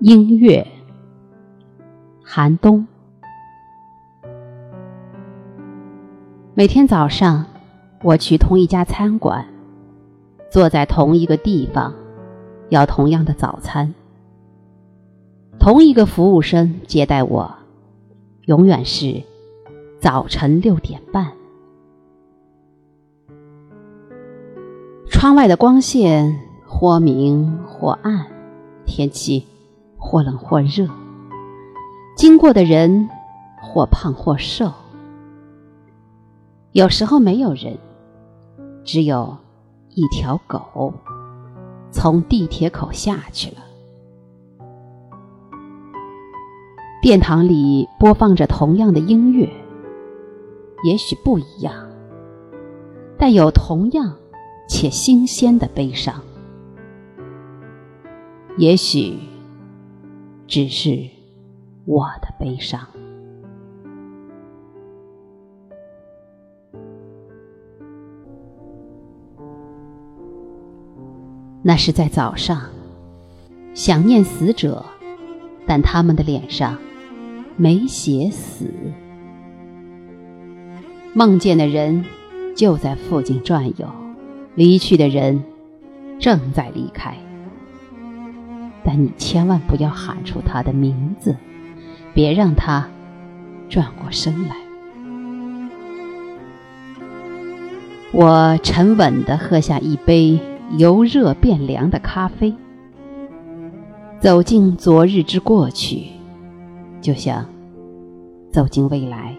音乐，寒冬。每天早上，我去同一家餐馆，坐在同一个地方，要同样的早餐。同一个服务生接待我，永远是早晨六点半。窗外的光线或明或暗，天气。或冷或热，经过的人或胖或瘦，有时候没有人，只有一条狗从地铁口下去了。殿堂里播放着同样的音乐，也许不一样，但有同样且新鲜的悲伤，也许。只是我的悲伤。那是在早上，想念死者，但他们的脸上没写死。梦见的人就在附近转悠，离去的人正在离开。但你千万不要喊出他的名字，别让他转过身来。我沉稳地喝下一杯由热变凉的咖啡，走进昨日之过去，就像走进未来，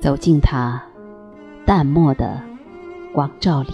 走进他淡漠的光照里。